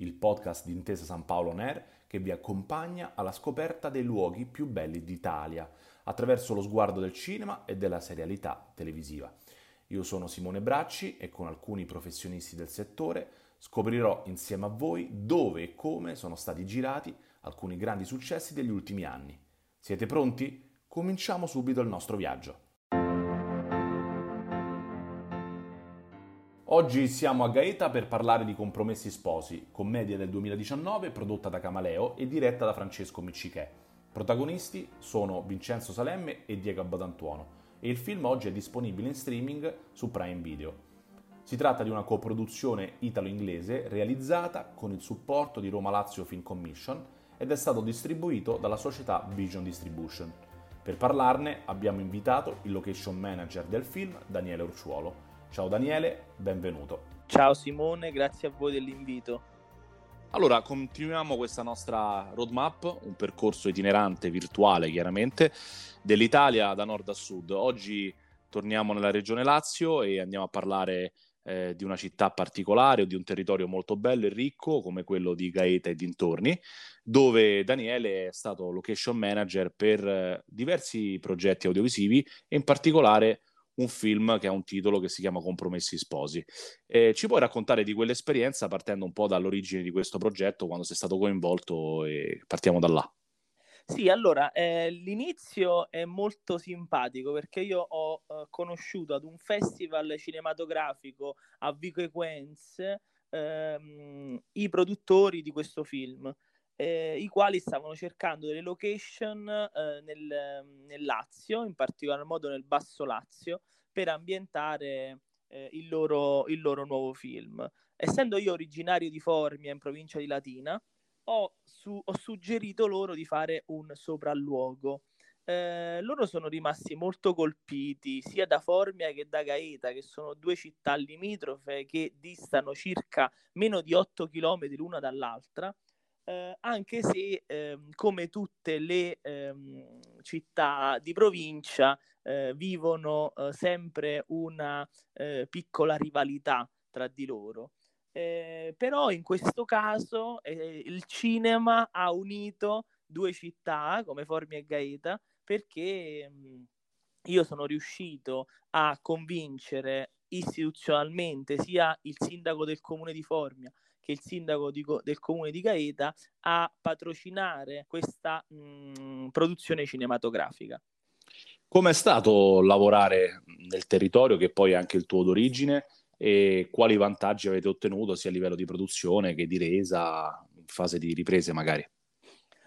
il podcast di Intesa San Paolo Air che vi accompagna alla scoperta dei luoghi più belli d'Italia, attraverso lo sguardo del cinema e della serialità televisiva. Io sono Simone Bracci e con alcuni professionisti del settore scoprirò insieme a voi dove e come sono stati girati alcuni grandi successi degli ultimi anni. Siete pronti? Cominciamo subito il nostro viaggio. Oggi siamo a Gaeta per parlare di Compromessi Sposi, commedia del 2019 prodotta da Camaleo e diretta da Francesco Miccichè. Protagonisti sono Vincenzo Salemme e Diego Abadantuono e il film oggi è disponibile in streaming su Prime Video. Si tratta di una coproduzione italo-inglese realizzata con il supporto di Roma Lazio Film Commission ed è stato distribuito dalla società Vision Distribution. Per parlarne abbiamo invitato il location manager del film, Daniele Orciuolo. Ciao Daniele, benvenuto. Ciao Simone, grazie a voi dell'invito. Allora, continuiamo questa nostra roadmap, un percorso itinerante, virtuale chiaramente, dell'Italia da nord a sud. Oggi torniamo nella regione Lazio e andiamo a parlare eh, di una città particolare o di un territorio molto bello e ricco come quello di Gaeta e dintorni, dove Daniele è stato location manager per eh, diversi progetti audiovisivi e in particolare un film che ha un titolo che si chiama Compromessi Sposi. Eh, ci puoi raccontare di quell'esperienza partendo un po' dall'origine di questo progetto, quando sei stato coinvolto e partiamo da là. Sì, allora, eh, l'inizio è molto simpatico perché io ho eh, conosciuto ad un festival cinematografico a Vico Equenze ehm, i produttori di questo film. Eh, i quali stavano cercando delle location eh, nel, nel, Lazio, in particolar modo nel Basso Lazio, per ambientare eh, il, loro, il, loro, nuovo film. Essendo io originario di Formia, in provincia di Latina, ho, su, ho suggerito loro di fare un sopralluogo. Eh, loro sono rimasti molto colpiti sia da Formia che da Gaeta, che sono due città limitrofe che distano circa meno di 8 km l'una dall'altra, eh, anche se eh, come tutte le ehm, città di provincia eh, vivono eh, sempre una eh, piccola rivalità tra di loro. Eh, però in questo caso il cinema ha unito due città come Formia e Gaeta perché mh, mm, io sono riuscito a convincere istituzionalmente sia il sindaco del comune di Formia che il sindaco di, del comune di Gaeta a patrocinare questa mh, mm, produzione cinematografica. Come è stato lavorare nel territorio che poi è anche il tuo d'origine e quali vantaggi avete ottenuto sia a livello di produzione che di resa in fase di riprese magari?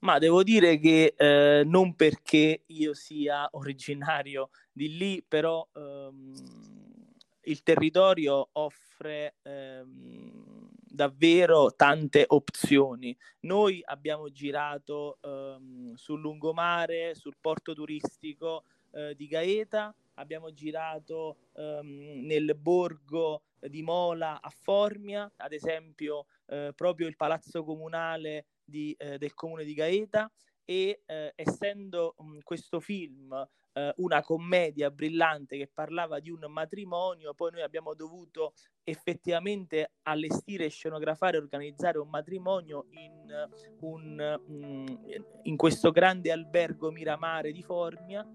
Ma devo dire che eh, non perché io sia originario di lì, però ehm, il territorio offre ehm, davvero tante opzioni. Noi abbiamo girato ehm, sul lungomare, sul porto turistico eh, di Gaeta, abbiamo girato ehm, nel borgo di Mola a Formia, ad esempio eh, proprio il palazzo comunale di, eh, del comune di Gaeta e eh, essendo mh, questo film eh, una commedia brillante che parlava di un matrimonio, poi noi abbiamo dovuto effettivamente allestire, scenografare organizzare un matrimonio in, un, mh, in questo grande albergo Miramare di Formia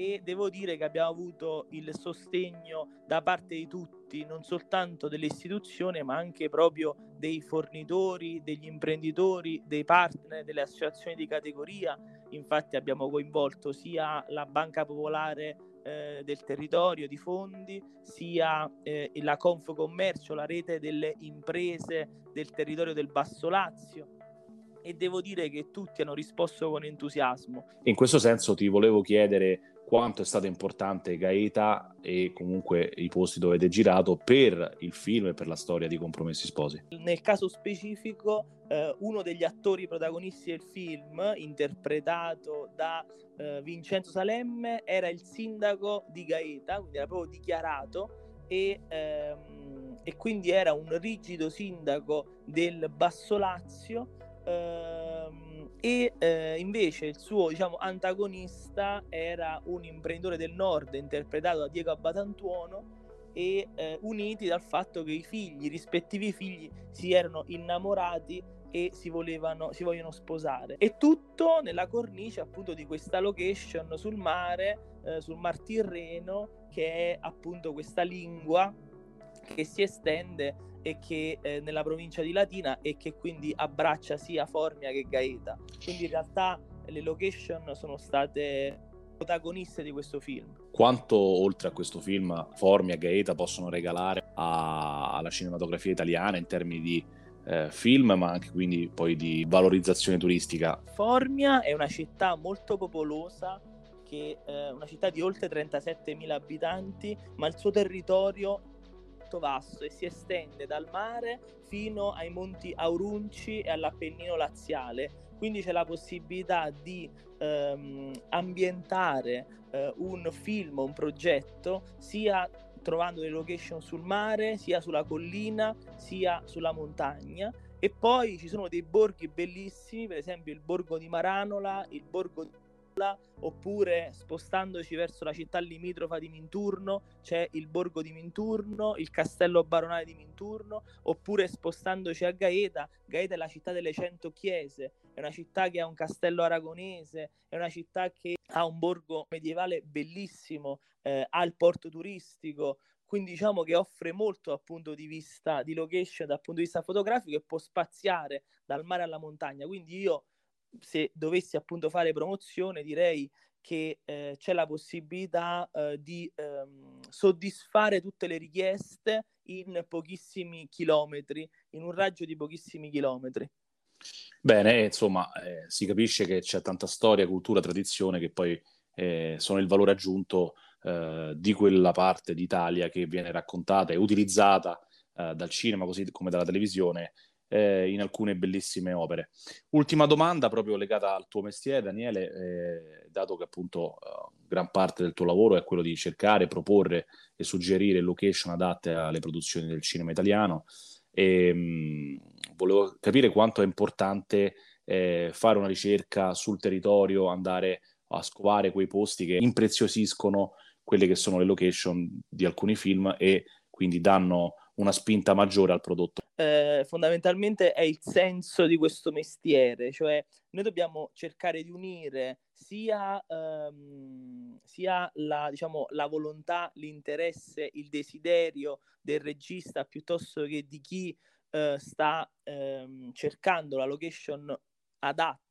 e devo dire che abbiamo avuto il sostegno da parte di tutti, non soltanto delle istituzioni, ma anche proprio dei fornitori, degli imprenditori, dei partner, delle associazioni di categoria. Infatti abbiamo coinvolto sia la Banca Popolare eh, del territorio di fondi, sia eh, la Confcommercio, la rete delle imprese del territorio del Basso Lazio e devo dire che tutti hanno risposto con entusiasmo. In questo senso ti volevo chiedere quanto è stata importante Gaeta e comunque i posti dove avete girato per il film e per la storia di Compromessi Sposi. Nel caso specifico, eh, uno degli attori protagonisti del film, interpretato da eh, Vincenzo Salemme, era il sindaco di Gaeta, quindi era proprio dichiarato e, ehm, e quindi era un rigido sindaco del Basso Lazio. Ehm, e eh, invece il suo diciamo, antagonista era un imprenditore del nord interpretato da Diego Abbatantuono e eh, uniti dal fatto che i figli, i rispettivi figli, si erano innamorati e si, volevano, si vogliono sposare. E tutto nella cornice appunto di questa location sul mare, eh, sul Mar Tirreno, che è appunto questa lingua che si estende e che eh, nella provincia di Latina e che quindi abbraccia sia Formia che Gaeta. Quindi in realtà le location sono state protagoniste di questo film. Quanto oltre a questo film Formia e Gaeta possono regalare a, alla cinematografia italiana in termini di eh, film, ma anche quindi poi di valorizzazione turistica? Formia è una città molto popolosa che è eh, una città di oltre 37.000 abitanti, ma il suo territorio molto vasto e si estende dal mare fino ai monti Aurunci e all'Appennino laziale. Quindi c'è la possibilità di ehm, ambientare eh, un film, un progetto, sia trovando delle location sul mare, sia sulla collina, sia sulla montagna. E poi ci sono dei borghi bellissimi, per esempio il borgo di Maranola, il borgo di oppure spostandoci verso la città limitrofa di Minturno c'è il borgo di Minturno, il castello baronale di Minturno, oppure spostandoci a Gaeta, Gaeta è la città delle cento chiese, è una città che ha un castello aragonese, è una città che ha un borgo medievale bellissimo, eh, ha il porto turistico, quindi diciamo che offre molto dal punto di vista di location, dal punto di vista fotografico e può spaziare dal mare alla montagna. Quindi io se dovessi appunto fare promozione, direi che eh, c'è la possibilità eh, di ehm, soddisfare tutte le richieste in pochissimi chilometri, in un raggio di pochissimi chilometri. Bene, insomma, eh, si capisce che c'è tanta storia, cultura, tradizione che poi eh, sono il valore aggiunto eh, di quella parte d'Italia che viene raccontata e utilizzata eh, dal cinema così come dalla televisione eh, in alcune bellissime opere. Ultima domanda, proprio legata al tuo mestiere, Daniele, eh, dato che appunto uh, gran parte del tuo lavoro è quello di cercare, proporre e suggerire location adatte alle produzioni del cinema italiano, e, mh, volevo capire quanto è importante eh, fare una ricerca sul territorio, andare a scovare quei posti che impreziosiscono quelle che sono le location di alcuni film e quindi danno una spinta maggiore al prodotto. Eh, fondamentalmente è il senso di questo mestiere, cioè noi dobbiamo cercare di unire sia, ehm, sia la, diciamo, la volontà, l'interesse, il desiderio del regista piuttosto che di chi eh, sta ehm, cercando la location adatta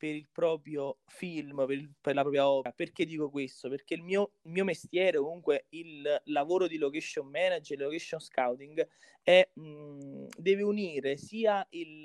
per il proprio film, per, il, per, la propria opera. Perché dico questo? Perché il mio, il mio, mestiere, comunque il lavoro di location manager, location scouting, è, mh, deve unire sia il,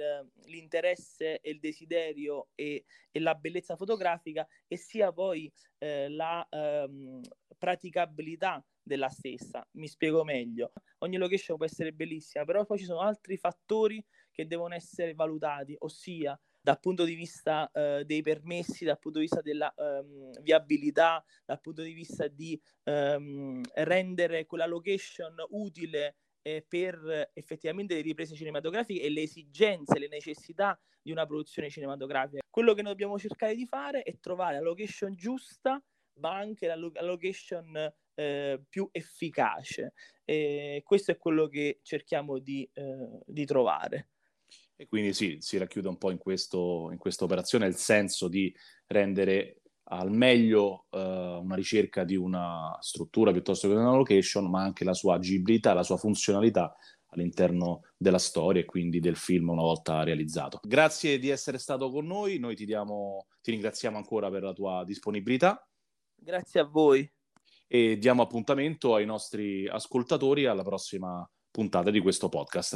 l'interesse e il desiderio e, e, la bellezza fotografica e sia poi eh, la ehm, praticabilità della stessa. Mi spiego meglio. Ogni location può essere bellissima, però poi ci sono altri fattori che devono essere valutati, ossia dal punto di vista eh, dei permessi, dal punto di vista della um, viabilità, dal punto di vista di um, rendere quella location utile eh, per effettivamente le riprese cinematografiche e le esigenze, le necessità di una produzione cinematografica. Quello che noi dobbiamo cercare di fare è trovare la location giusta, ma anche la, lo- la location eh, più efficace. E questo è quello che cerchiamo di, eh, di trovare. E quindi sì, si racchiude un po' in, questo, in questa operazione il senso di rendere al meglio uh, una ricerca di una struttura piuttosto che di una location, ma anche la sua agibilità, la sua funzionalità all'interno della storia e quindi del film una volta realizzato. Grazie di essere stato con noi, noi ti, diamo, ti ringraziamo ancora per la tua disponibilità. Grazie a voi. E diamo appuntamento ai nostri ascoltatori alla prossima puntata di questo podcast.